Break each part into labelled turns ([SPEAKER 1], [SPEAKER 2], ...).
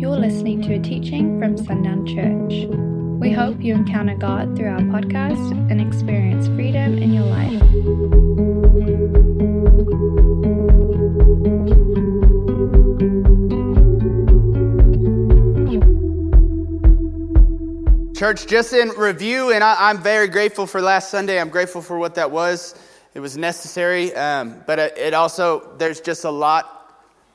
[SPEAKER 1] You're listening to a teaching from Sundown Church. We hope you encounter God through our podcast and experience freedom in your life.
[SPEAKER 2] Church, just in review, and I, am very grateful for last Sunday. I'm grateful for what that was. It was necessary, um, but it, it also, there's just a lot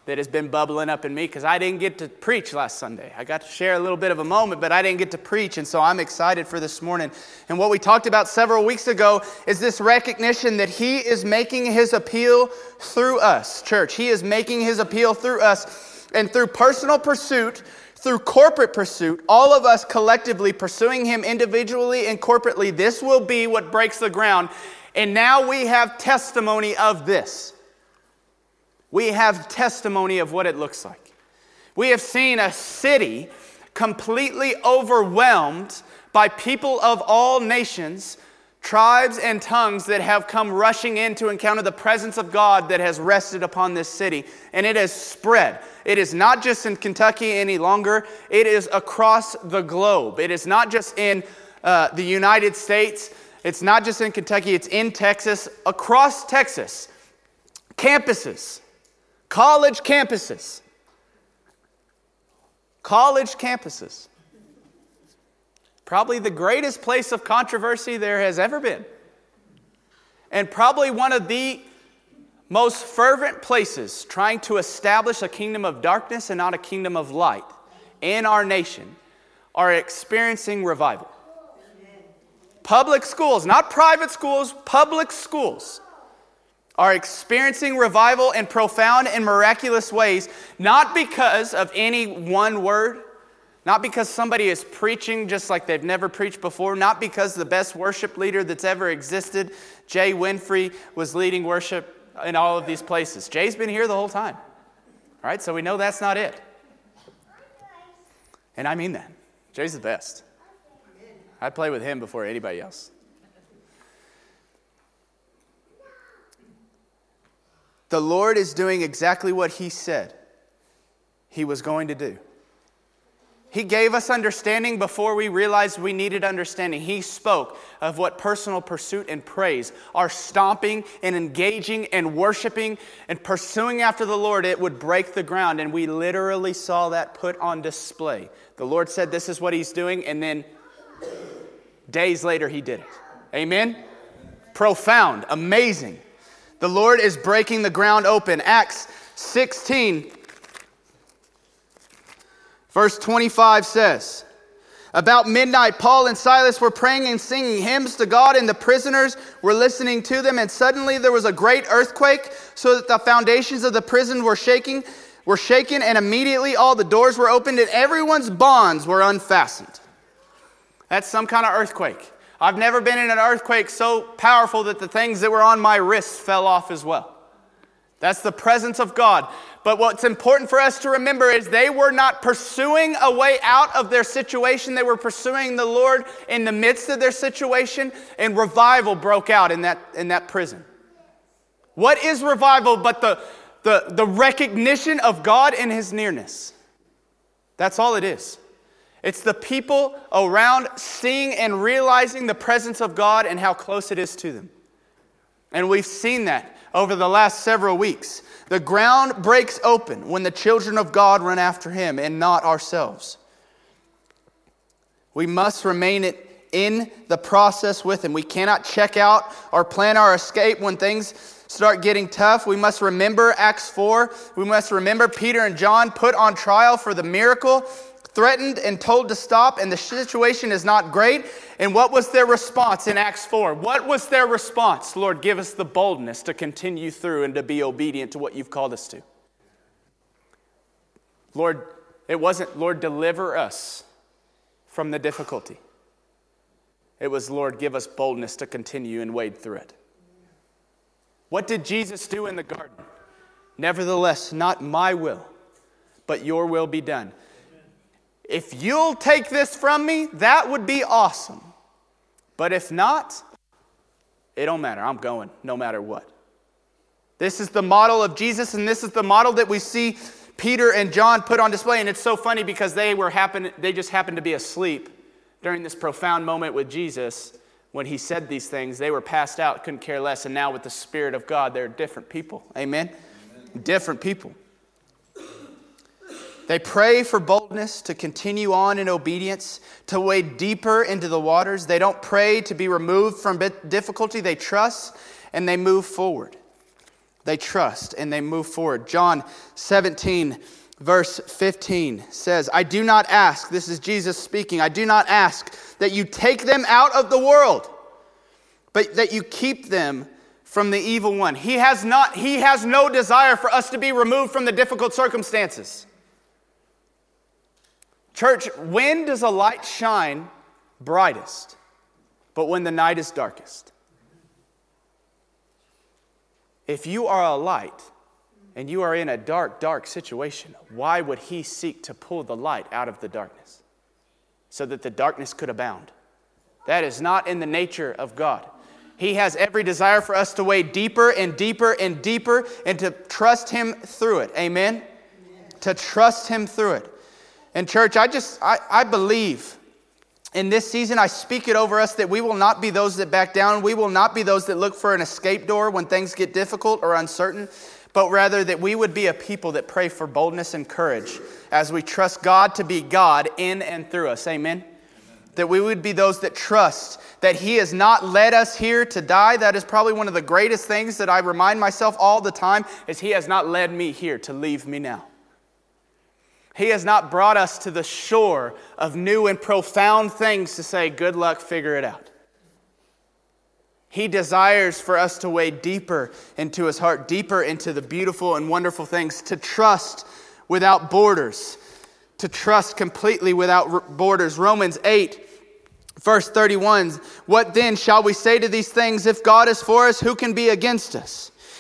[SPEAKER 2] that has been bubbling up in me because I didn't get to preach last Sunday. I got to share a little bit of a moment, but I didn't get to preach, and so I'm excited for this morning. And what we talked about several weeks ago is this recognition that He is making His appeal through us, church. He is making His appeal through us, and through personal pursuit through corporate pursuit, all of us collectively pursuing Him individually and corporately, this will be what breaks the ground. And now we have testimony of this. We have testimony of what it looks like. We have seen a city completely overwhelmed by people of all nations tribes and tongues that have come rushing in to encounter the presence of God that has rested upon this city. And it has spread. It is not just in Kentucky any longer, it is across the globe. It is not just in uh, the United States, it's not just in Kentucky, it's in Texas, across Texas. Campuses, college campuses, college campuses Probably the greatest place of controversy there has ever been. And probably one of the most fervent places trying to establish a kingdom of darkness and not a kingdom of light in our nation are experiencing revival. Public schools, not private schools, public schools are experiencing revival in profound and miraculous ways, not because of any one word, not because somebody is preaching just like they've never preached before, not because the best worship leader that's ever existed, Jay Winfrey, was leading worship in all of these places. Jay's been here the whole time. All right, so we know that's not it. And I mean that. Jay's the best. I'd play with him before anybody else. The Lord is doing exactly what He said He was going to do. He gave us understanding before we realized we needed understanding. He spoke of what personal pursuit and praise, our stomping and engaging and worshiping and pursuing after the Lord, it would break the ground. And we literally saw that put on display. The Lord said, This is what He's doing. And then days later, He did it. Amen? Profound, amazing. The Lord is breaking the ground open. Acts 16 Verse 25 says, About midnight, Paul and Silas were praying and singing hymns to God, and the prisoners were listening to them. And suddenly there was a great earthquake, so that the foundations of the prison were shaking, were shaken, and immediately all the doors were opened, and everyone's bonds were unfastened. That's some kind of earthquake. I've never been in an earthquake so powerful that the things that were on my wrists fell off as well. That's the presence of God. But what's important for us to remember is they were not pursuing a way out of their situation. They were pursuing the Lord in the midst of their situation, and revival broke out in that, in that prison. What is revival but the, the, the recognition of God and His nearness? That's all it is. It's the people around seeing and realizing the presence of God and how close it is to them. And we've seen that over the last several weeks. The ground breaks open when the children of God run after him and not ourselves. We must remain it in the process with him. We cannot check out or plan our escape when things start getting tough. We must remember Acts 4. We must remember Peter and John put on trial for the miracle threatened and told to stop, and the situation is not great. And what was their response in Acts 4? What was their response? Lord, give us the boldness to continue through and to be obedient to what you've called us to. Lord, it wasn't, Lord, deliver us from the difficulty. It was, Lord, give us boldness to continue and wade through it. What did Jesus do in the garden? Nevertheless, not my will, but your will be done. If you'll take this from me, that would be awesome. But if not, it don't matter. I'm going no matter what. This is the model of Jesus, and this is the model that we see Peter and John put on display. And it's so funny because they, were happen, they just happened to be asleep during this profound moment with Jesus when he said these things. They were passed out, couldn't care less. And now, with the Spirit of God, they're different people. Amen? Amen. Different people. They pray for boldness to continue on in obedience, to wade deeper into the waters. They don't pray to be removed from difficulty. They trust and they move forward. They trust and they move forward. John 17, verse 15 says, I do not ask, this is Jesus speaking, I do not ask that you take them out of the world, but that you keep them from the evil one. He has not, he has no desire for us to be removed from the difficult circumstances. Church, when does a light shine brightest? But when the night is darkest. If you are a light and you are in a dark, dark situation, why would he seek to pull the light out of the darkness? So that the darkness could abound. That is not in the nature of God. He has every desire for us to wade deeper and deeper and deeper and to trust Him through it. Amen? Amen. To trust Him through it. And, church, I just, I, I believe in this season, I speak it over us that we will not be those that back down. We will not be those that look for an escape door when things get difficult or uncertain, but rather that we would be a people that pray for boldness and courage as we trust God to be God in and through us. Amen? Amen. That we would be those that trust that He has not led us here to die. That is probably one of the greatest things that I remind myself all the time is He has not led me here to leave me now. He has not brought us to the shore of new and profound things to say, good luck, figure it out. He desires for us to wade deeper into his heart, deeper into the beautiful and wonderful things, to trust without borders, to trust completely without borders. Romans 8, verse 31 What then shall we say to these things? If God is for us, who can be against us?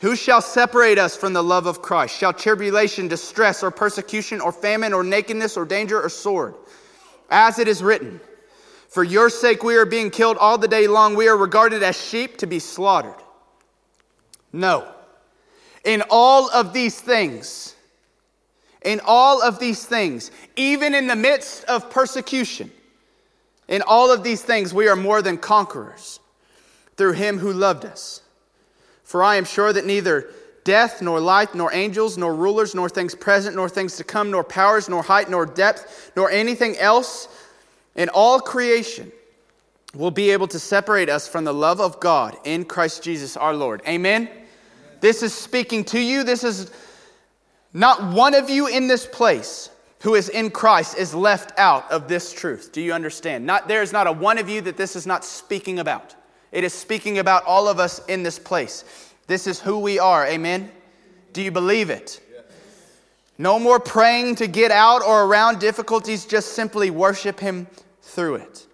[SPEAKER 2] Who shall separate us from the love of Christ? Shall tribulation, distress, or persecution, or famine, or nakedness, or danger, or sword? As it is written, For your sake we are being killed all the day long. We are regarded as sheep to be slaughtered. No. In all of these things, in all of these things, even in the midst of persecution, in all of these things, we are more than conquerors through him who loved us. For I am sure that neither death, nor life, nor angels, nor rulers, nor things present, nor things to come, nor powers, nor height, nor depth, nor anything else in all creation will be able to separate us from the love of God in Christ Jesus our Lord. Amen? Amen? This is speaking to you. This is not one of you in this place who is in Christ is left out of this truth. Do you understand? Not there is not a one of you that this is not speaking about. It is speaking about all of us in this place. This is who we are. Amen? Do you believe it? No more praying to get out or around difficulties, just simply worship Him through it.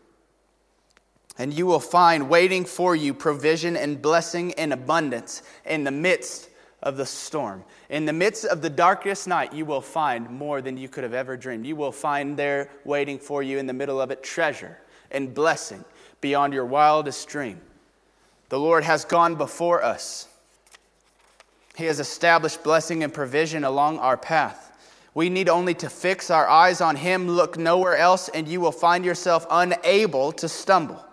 [SPEAKER 2] And you will find waiting for you provision and blessing and abundance in the midst of the storm. In the midst of the darkest night, you will find more than you could have ever dreamed. You will find there waiting for you in the middle of it treasure and blessing beyond your wildest dream. The Lord has gone before us. He has established blessing and provision along our path. We need only to fix our eyes on Him, look nowhere else, and you will find yourself unable to stumble.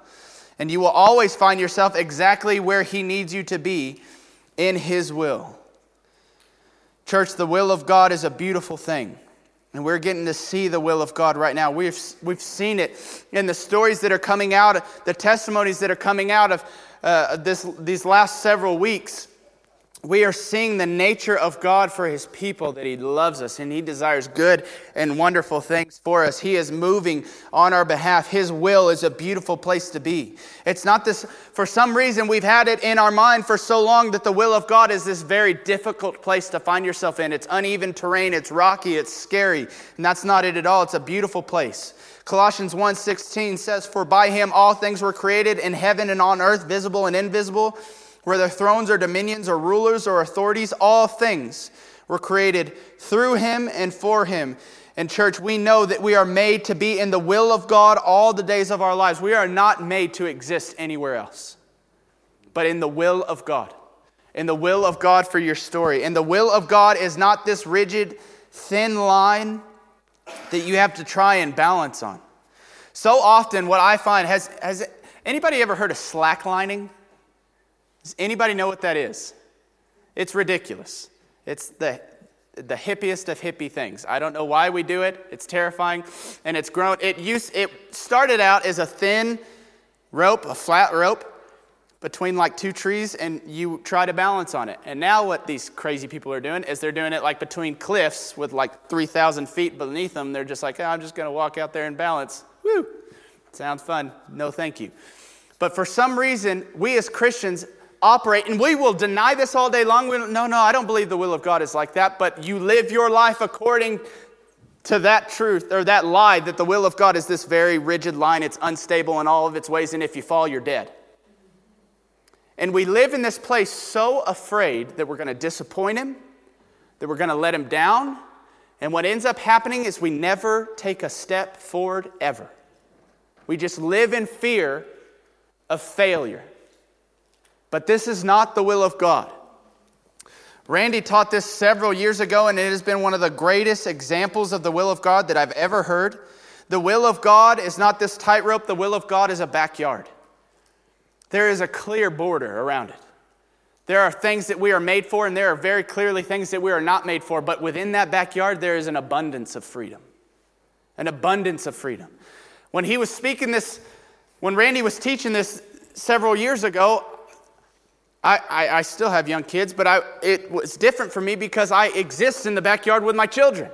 [SPEAKER 2] And you will always find yourself exactly where He needs you to be in His will. Church, the will of God is a beautiful thing. And we're getting to see the will of God right now. We've, we've seen it in the stories that are coming out, the testimonies that are coming out of uh, this, these last several weeks we are seeing the nature of God for his people, that he loves us and he desires good and wonderful things for us. He is moving on our behalf. His will is a beautiful place to be. It's not this, for some reason, we've had it in our mind for so long that the will of God is this very difficult place to find yourself in. It's uneven terrain, it's rocky, it's scary, and that's not it at all. It's a beautiful place. Colossians 1:16 says, "For by him all things were created in heaven and on earth, visible and invisible, whether thrones or dominions or rulers or authorities, all things were created through him and for him." And church, we know that we are made to be in the will of God all the days of our lives. We are not made to exist anywhere else, but in the will of God. In the will of God for your story. And the will of God is not this rigid, thin line that you have to try and balance on. So often, what I find has, has anybody ever heard of slacklining? Does anybody know what that is? It's ridiculous. It's the, the hippiest of hippie things. I don't know why we do it. It's terrifying. And it's grown. It, used, it started out as a thin rope, a flat rope between like two trees and you try to balance on it. And now what these crazy people are doing is they're doing it like between cliffs with like 3,000 feet beneath them. They're just like, oh, I'm just going to walk out there and balance. Woo! Sounds fun. No, thank you. But for some reason, we as Christians operate, and we will deny this all day long. No, no, I don't believe the will of God is like that. But you live your life according to that truth or that lie that the will of God is this very rigid line. It's unstable in all of its ways, and if you fall, you're dead. And we live in this place so afraid that we're going to disappoint him, that we're going to let him down. And what ends up happening is we never take a step forward ever. We just live in fear of failure. But this is not the will of God. Randy taught this several years ago, and it has been one of the greatest examples of the will of God that I've ever heard. The will of God is not this tightrope, the will of God is a backyard. There is a clear border around it. There are things that we are made for, and there are very clearly things that we are not made for. But within that backyard, there is an abundance of freedom. An abundance of freedom. When he was speaking this, when Randy was teaching this several years ago, I, I, I still have young kids, but I, it was different for me because I exist in the backyard with my children.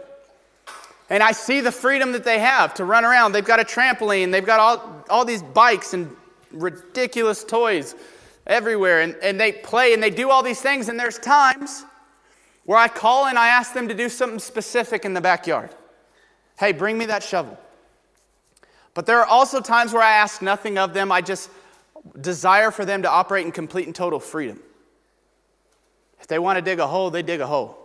[SPEAKER 2] And I see the freedom that they have to run around. They've got a trampoline, they've got all, all these bikes and ridiculous toys everywhere. And, and they play and they do all these things. And there's times where I call and I ask them to do something specific in the backyard. Hey, bring me that shovel. But there are also times where I ask nothing of them. I just desire for them to operate in complete and total freedom. If they want to dig a hole, they dig a hole.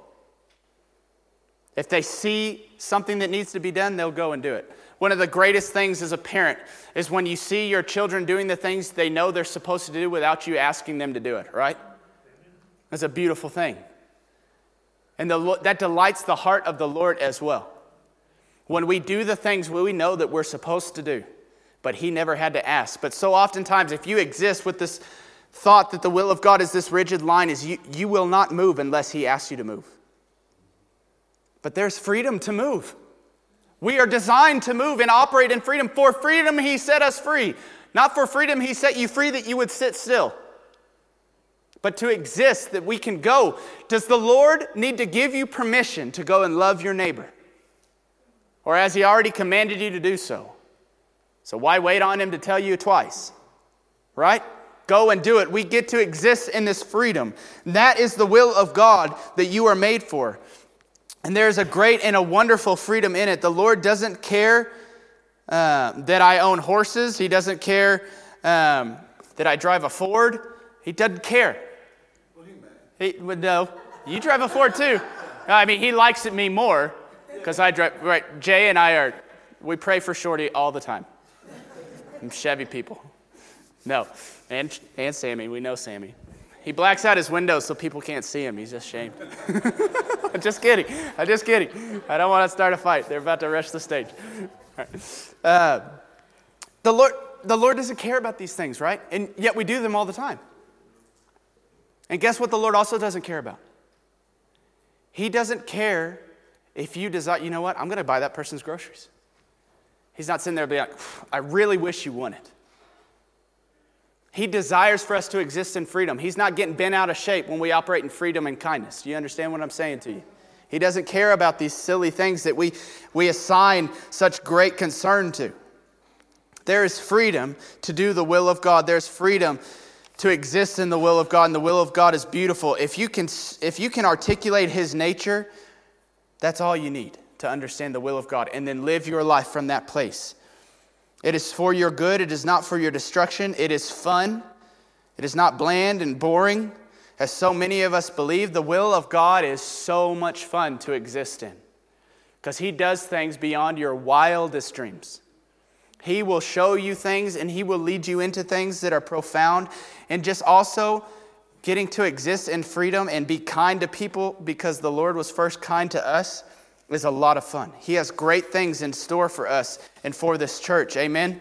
[SPEAKER 2] If they see something that needs to be done, they'll go and do it. One of the greatest things as a parent is when you see your children doing the things they know they're supposed to do without you asking them to do it, right? That's a beautiful thing. And the, that delights the heart of the Lord as well. When we do the things we know that we're supposed to do, but He never had to ask. But so oftentimes, if you exist with this thought that the will of God is this rigid line, is you, you will not move unless He asks you to move. But there's freedom to move. We are designed to move and operate in freedom. For freedom, He set us free. Not for freedom, He set you free that you would sit still, but to exist, that we can go. Does the Lord need to give you permission to go and love your neighbor? Or has He already commanded you to do so? So why wait on Him to tell you twice? Right? Go and do it. We get to exist in this freedom. That is the will of God that you are made for. And there's a great and a wonderful freedom in it. The Lord doesn't care uh, that I own horses, He doesn't care um, that I drive a Ford. He doesn't care. He, no, you drive a Ford too. I mean, He likes me more because I drive. Right, Jay and I are, we pray for Shorty all the time. I'm Chevy people. No, and, and Sammy, we know Sammy. He blacks out his windows so people can't see him. He's just shamed. I'm just kidding. I'm just kidding. I don't want to start a fight. They're about to rush the stage. Uh, the, Lord, the Lord doesn't care about these things, right? And yet we do them all the time. And guess what the Lord also doesn't care about? He doesn't care if you desire, you know what, I'm going to buy that person's groceries. He's not sitting there being like, I really wish you wouldn't. He desires for us to exist in freedom. He's not getting bent out of shape when we operate in freedom and kindness. Do you understand what I'm saying to you? He doesn't care about these silly things that we, we assign such great concern to. There is freedom to do the will of God. There's freedom to exist in the will of God, and the will of God is beautiful. If you can, if you can articulate His nature, that's all you need to understand the will of God, and then live your life from that place. It is for your good, it is not for your destruction. It is fun, it is not bland and boring. As so many of us believe, the will of God is so much fun to exist in because He does things beyond your wildest dreams. He will show you things and He will lead you into things that are profound and just also getting to exist in freedom and be kind to people because the Lord was first kind to us is a lot of fun. He has great things in store for us and for this church. Amen.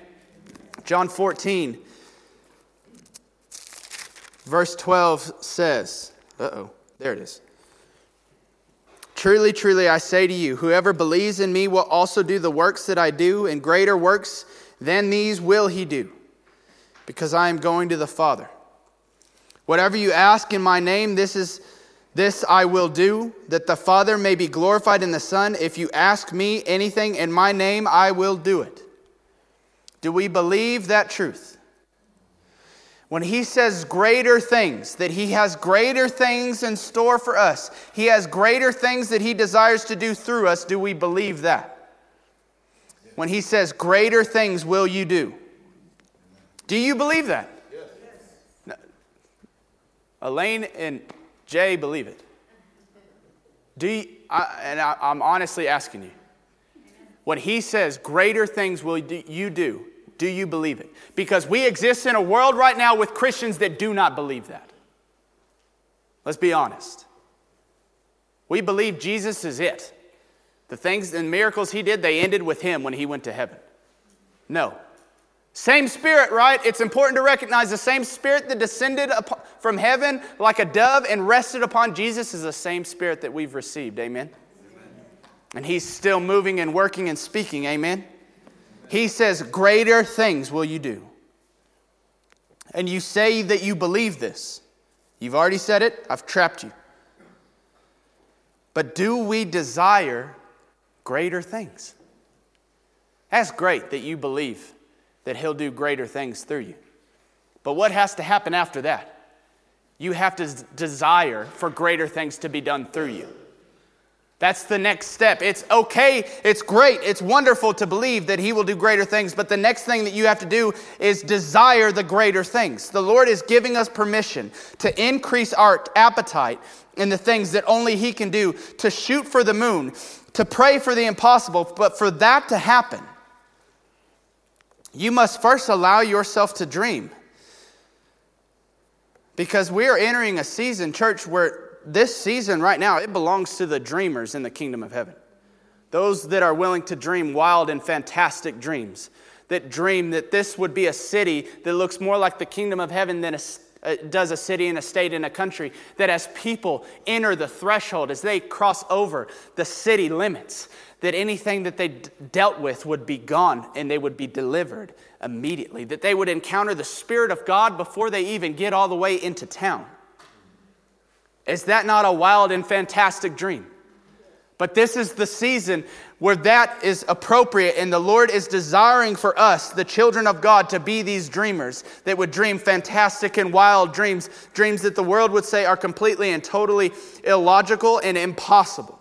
[SPEAKER 2] John 14, verse 12 says, uh oh, there it is. Truly, truly, I say to you, whoever believes in me will also do the works that I do, and greater works than these will he do, because I am going to the Father. Whatever you ask in my name, this is this I will do, that the Father may be glorified in the Son. If you ask me anything in my name, I will do it. Do we believe that truth? When he says greater things, that he has greater things in store for us, he has greater things that he desires to do through us, do we believe that? When he says greater things will you do? Do you believe that? Yes. Elaine and Jay, believe it. Do you, I, and I, I'm honestly asking you, when he says, greater things will you do, do you believe it? Because we exist in a world right now with Christians that do not believe that. Let's be honest. We believe Jesus is it. The things and miracles he did, they ended with him when he went to heaven. No, same spirit, right? It's important to recognize the same spirit that descended from heaven like a dove and rested upon Jesus is the same spirit that we've received. Amen. Amen. And he's still moving and working and speaking. Amen. Amen. He says, Greater things will you do. And you say that you believe this. You've already said it, I've trapped you. But do we desire greater things? That's great that you believe that He'll do greater things through you. But what has to happen after that? You have to desire for greater things to be done through you. That's the next step. It's okay, it's great, it's wonderful to believe that He will do greater things, but the next thing that you have to do is desire the greater things. The Lord is giving us permission to increase our appetite in the things that only He can do, to shoot for the moon, to pray for the impossible, but for that to happen, you must first allow yourself to dream. Because we are entering a season, church, where this season right now, it belongs to the dreamers in the kingdom of heaven. Those that are willing to dream wild and fantastic dreams, that dream that this would be a city that looks more like the kingdom of heaven than a, uh, does a city and a state and a country. That as people enter the threshold, as they cross over the city limits, that anything that they d- dealt with would be gone and they would be delivered immediately, that they would encounter the Spirit of God before they even get all the way into town. Is that not a wild and fantastic dream? But this is the season where that is appropriate, and the Lord is desiring for us, the children of God, to be these dreamers that would dream fantastic and wild dreams, dreams that the world would say are completely and totally illogical and impossible.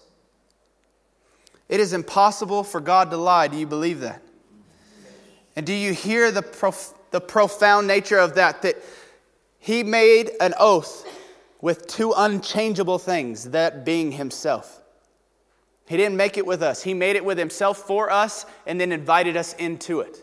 [SPEAKER 2] It is impossible for God to lie. Do you believe that? And do you hear the, prof- the profound nature of that? That He made an oath with two unchangeable things, that being Himself. He didn't make it with us, He made it with Himself for us and then invited us into it.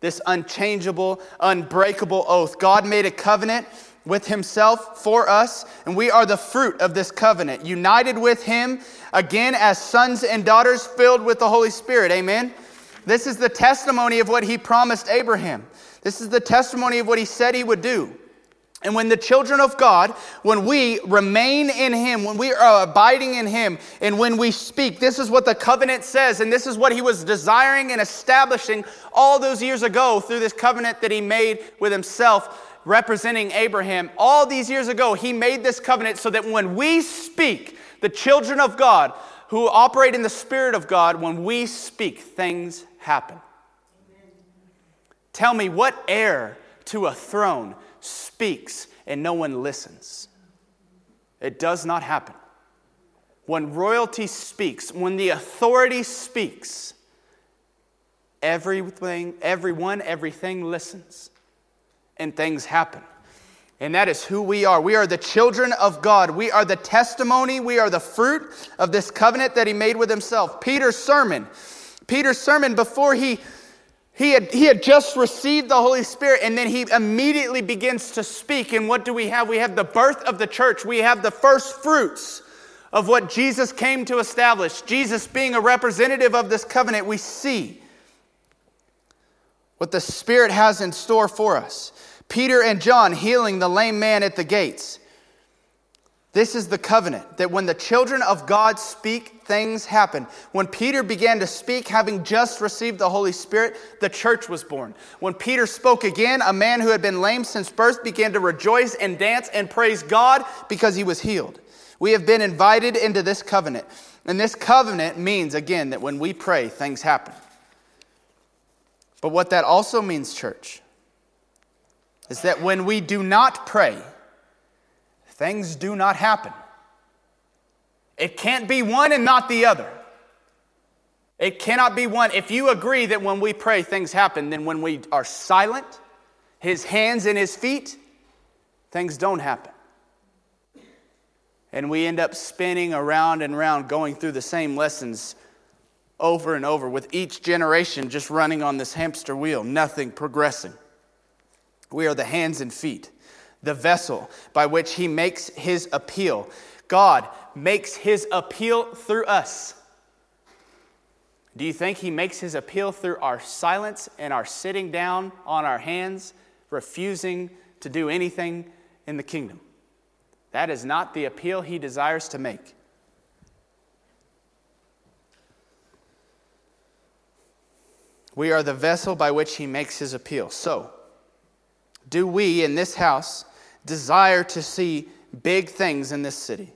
[SPEAKER 2] this unchangeable, unbreakable oath. God made a covenant with himself for us, and we are the fruit of this covenant, united with him again as sons and daughters filled with the Holy Spirit. Amen. This is the testimony of what he promised Abraham. This is the testimony of what he said he would do. And when the children of God, when we remain in Him, when we are abiding in Him, and when we speak, this is what the covenant says, and this is what He was desiring and establishing all those years ago through this covenant that He made with Himself, representing Abraham. All these years ago, He made this covenant so that when we speak, the children of God who operate in the Spirit of God, when we speak, things happen. Tell me what heir to a throne speaks and no one listens. It does not happen. When royalty speaks, when the authority speaks, everything, everyone, everything listens and things happen. And that is who we are. We are the children of God. We are the testimony. We are the fruit of this covenant that he made with himself. Peter's sermon, Peter's sermon before he he had, he had just received the Holy Spirit and then he immediately begins to speak. And what do we have? We have the birth of the church. We have the first fruits of what Jesus came to establish. Jesus being a representative of this covenant, we see what the Spirit has in store for us. Peter and John healing the lame man at the gates. This is the covenant that when the children of God speak, things happen. When Peter began to speak, having just received the Holy Spirit, the church was born. When Peter spoke again, a man who had been lame since birth began to rejoice and dance and praise God because he was healed. We have been invited into this covenant. And this covenant means, again, that when we pray, things happen. But what that also means, church, is that when we do not pray, things do not happen. It can't be one and not the other. It cannot be one. If you agree that when we pray things happen, then when we are silent, his hands and his feet, things don't happen. And we end up spinning around and around, going through the same lessons over and over, with each generation just running on this hamster wheel, nothing progressing. We are the hands and feet the vessel by which he makes his appeal. God makes his appeal through us. Do you think he makes his appeal through our silence and our sitting down on our hands, refusing to do anything in the kingdom? That is not the appeal he desires to make. We are the vessel by which he makes his appeal. So, do we in this house desire to see big things in this city,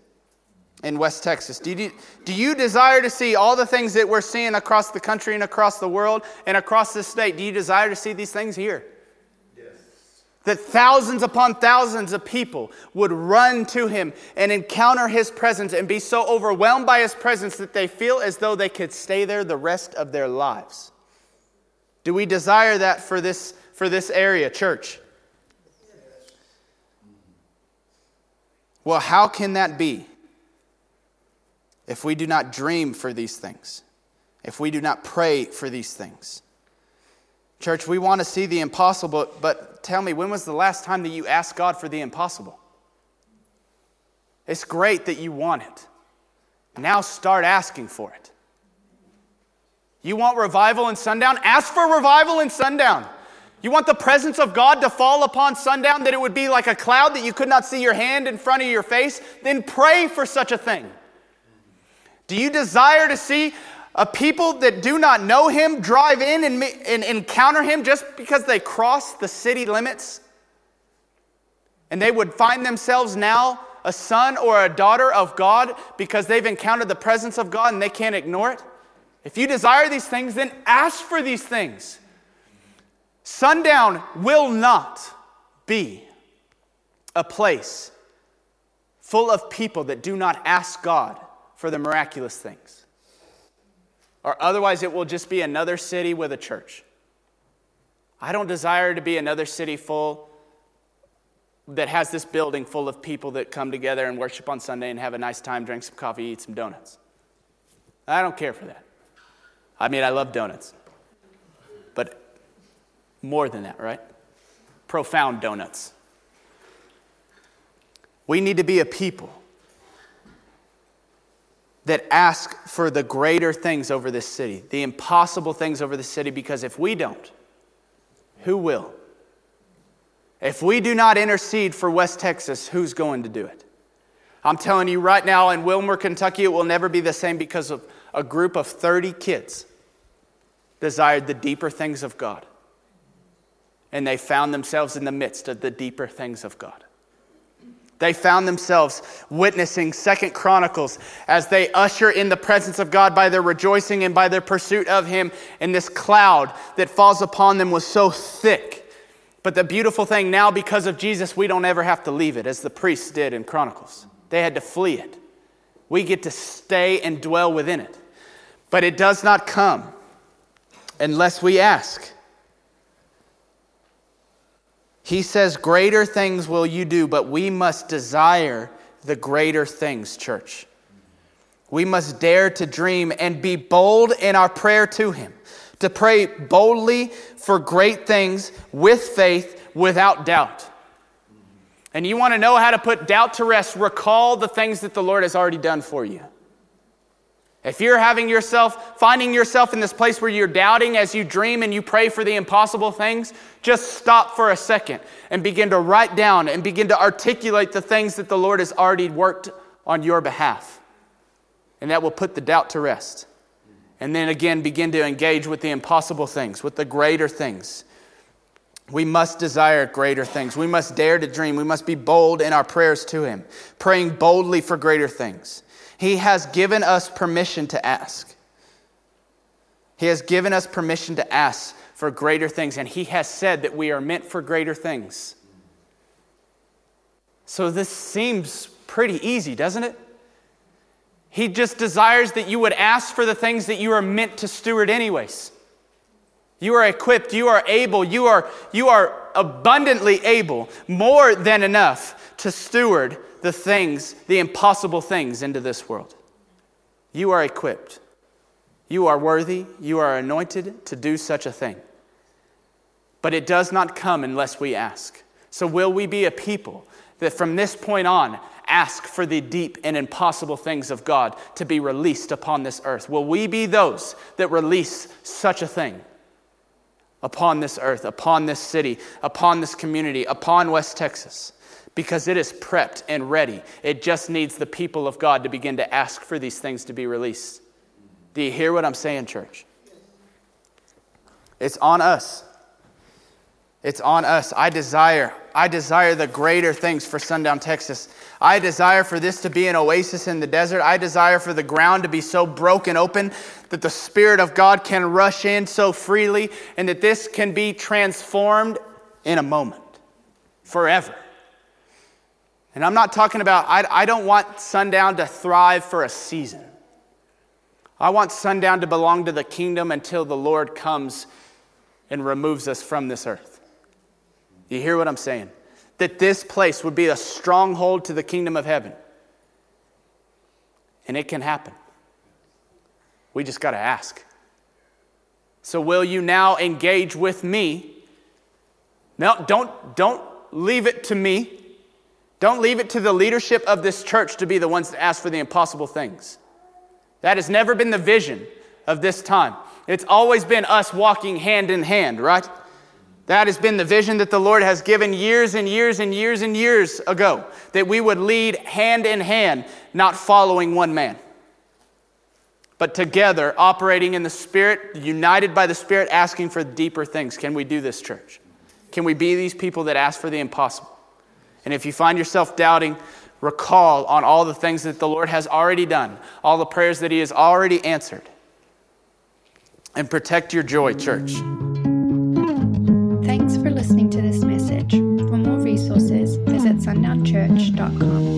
[SPEAKER 2] in West Texas? Do you, do you desire to see all the things that we're seeing across the country and across the world and across this state? Do you desire to see these things here? Yes. That thousands upon thousands of people would run to him and encounter his presence and be so overwhelmed by his presence that they feel as though they could stay there the rest of their lives. Do we desire that for this, for this area, church? Well, how can that be if we do not dream for these things? If we do not pray for these things? Church, we want to see the impossible, but tell me, when was the last time that you asked God for the impossible? It's great that you want it. Now start asking for it. You want revival in sundown? Ask for revival in sundown. You want the presence of God to fall upon sundown, that it would be like a cloud that you could not see your hand in front of your face? Then pray for such a thing. Do you desire to see a people that do not know him drive in and, and encounter him just because they cross the city limits? And they would find themselves now a son or a daughter of God because they've encountered the presence of God and they can't ignore it? If you desire these things, then ask for these things. Sundown will not be a place full of people that do not ask God for the miraculous things. Or otherwise, it will just be another city with a church. I don't desire to be another city full that has this building full of people that come together and worship on Sunday and have a nice time, drink some coffee, eat some donuts. I don't care for that. I mean, I love donuts. More than that, right? Profound donuts. We need to be a people that ask for the greater things over this city, the impossible things over the city, because if we don't, who will? If we do not intercede for West Texas, who's going to do it? I'm telling you right now, in Wilmore, Kentucky, it will never be the same because of a group of 30 kids desired the deeper things of God. And they found themselves in the midst of the deeper things of God. They found themselves witnessing Second Chronicles as they usher in the presence of God by their rejoicing and by their pursuit of Him. And this cloud that falls upon them was so thick. But the beautiful thing now, because of Jesus, we don't ever have to leave it, as the priests did in Chronicles. They had to flee it. We get to stay and dwell within it. But it does not come unless we ask. He says, Greater things will you do, but we must desire the greater things, church. We must dare to dream and be bold in our prayer to Him, to pray boldly for great things with faith, without doubt. And you want to know how to put doubt to rest, recall the things that the Lord has already done for you. If you're having yourself, finding yourself in this place where you're doubting as you dream and you pray for the impossible things, just stop for a second and begin to write down and begin to articulate the things that the Lord has already worked on your behalf. And that will put the doubt to rest. And then again, begin to engage with the impossible things, with the greater things. We must desire greater things. We must dare to dream. We must be bold in our prayers to Him, praying boldly for greater things. He has given us permission to ask. He has given us permission to ask for greater things, and He has said that we are meant for greater things. So this seems pretty easy, doesn't it? He just desires that you would ask for the things that you are meant to steward, anyways. You are equipped, you are able, you are, you are abundantly able, more than enough to steward the things, the impossible things into this world. You are equipped. You are worthy. You are anointed to do such a thing. But it does not come unless we ask. So, will we be a people that from this point on ask for the deep and impossible things of God to be released upon this earth? Will we be those that release such a thing upon this earth, upon this city, upon this community, upon West Texas? Because it is prepped and ready. It just needs the people of God to begin to ask for these things to be released. Do you hear what I'm saying, church? It's on us. It's on us. I desire, I desire the greater things for Sundown, Texas. I desire for this to be an oasis in the desert. I desire for the ground to be so broken open that the Spirit of God can rush in so freely and that this can be transformed in a moment, forever. And I'm not talking about, I, I don't want sundown to thrive for a season. I want sundown to belong to the kingdom until the Lord comes and removes us from this earth. You hear what I'm saying? That this place would be a stronghold to the kingdom of heaven. And it can happen. We just got to ask. So, will you now engage with me? No, don't, don't leave it to me. Don't leave it to the leadership of this church to be the ones to ask for the impossible things. That has never been the vision of this time. It's always been us walking hand in hand, right? That has been the vision that the Lord has given years and years and years and years ago that we would lead hand in hand, not following one man, but together, operating in the Spirit, united by the Spirit, asking for deeper things. Can we do this, church? Can we be these people that ask for the impossible? And if you find yourself doubting, recall on all the things that the Lord has already done, all the prayers that He has already answered. And protect your joy, church.
[SPEAKER 1] Thanks for listening to this message. For more resources, visit sundownchurch.com.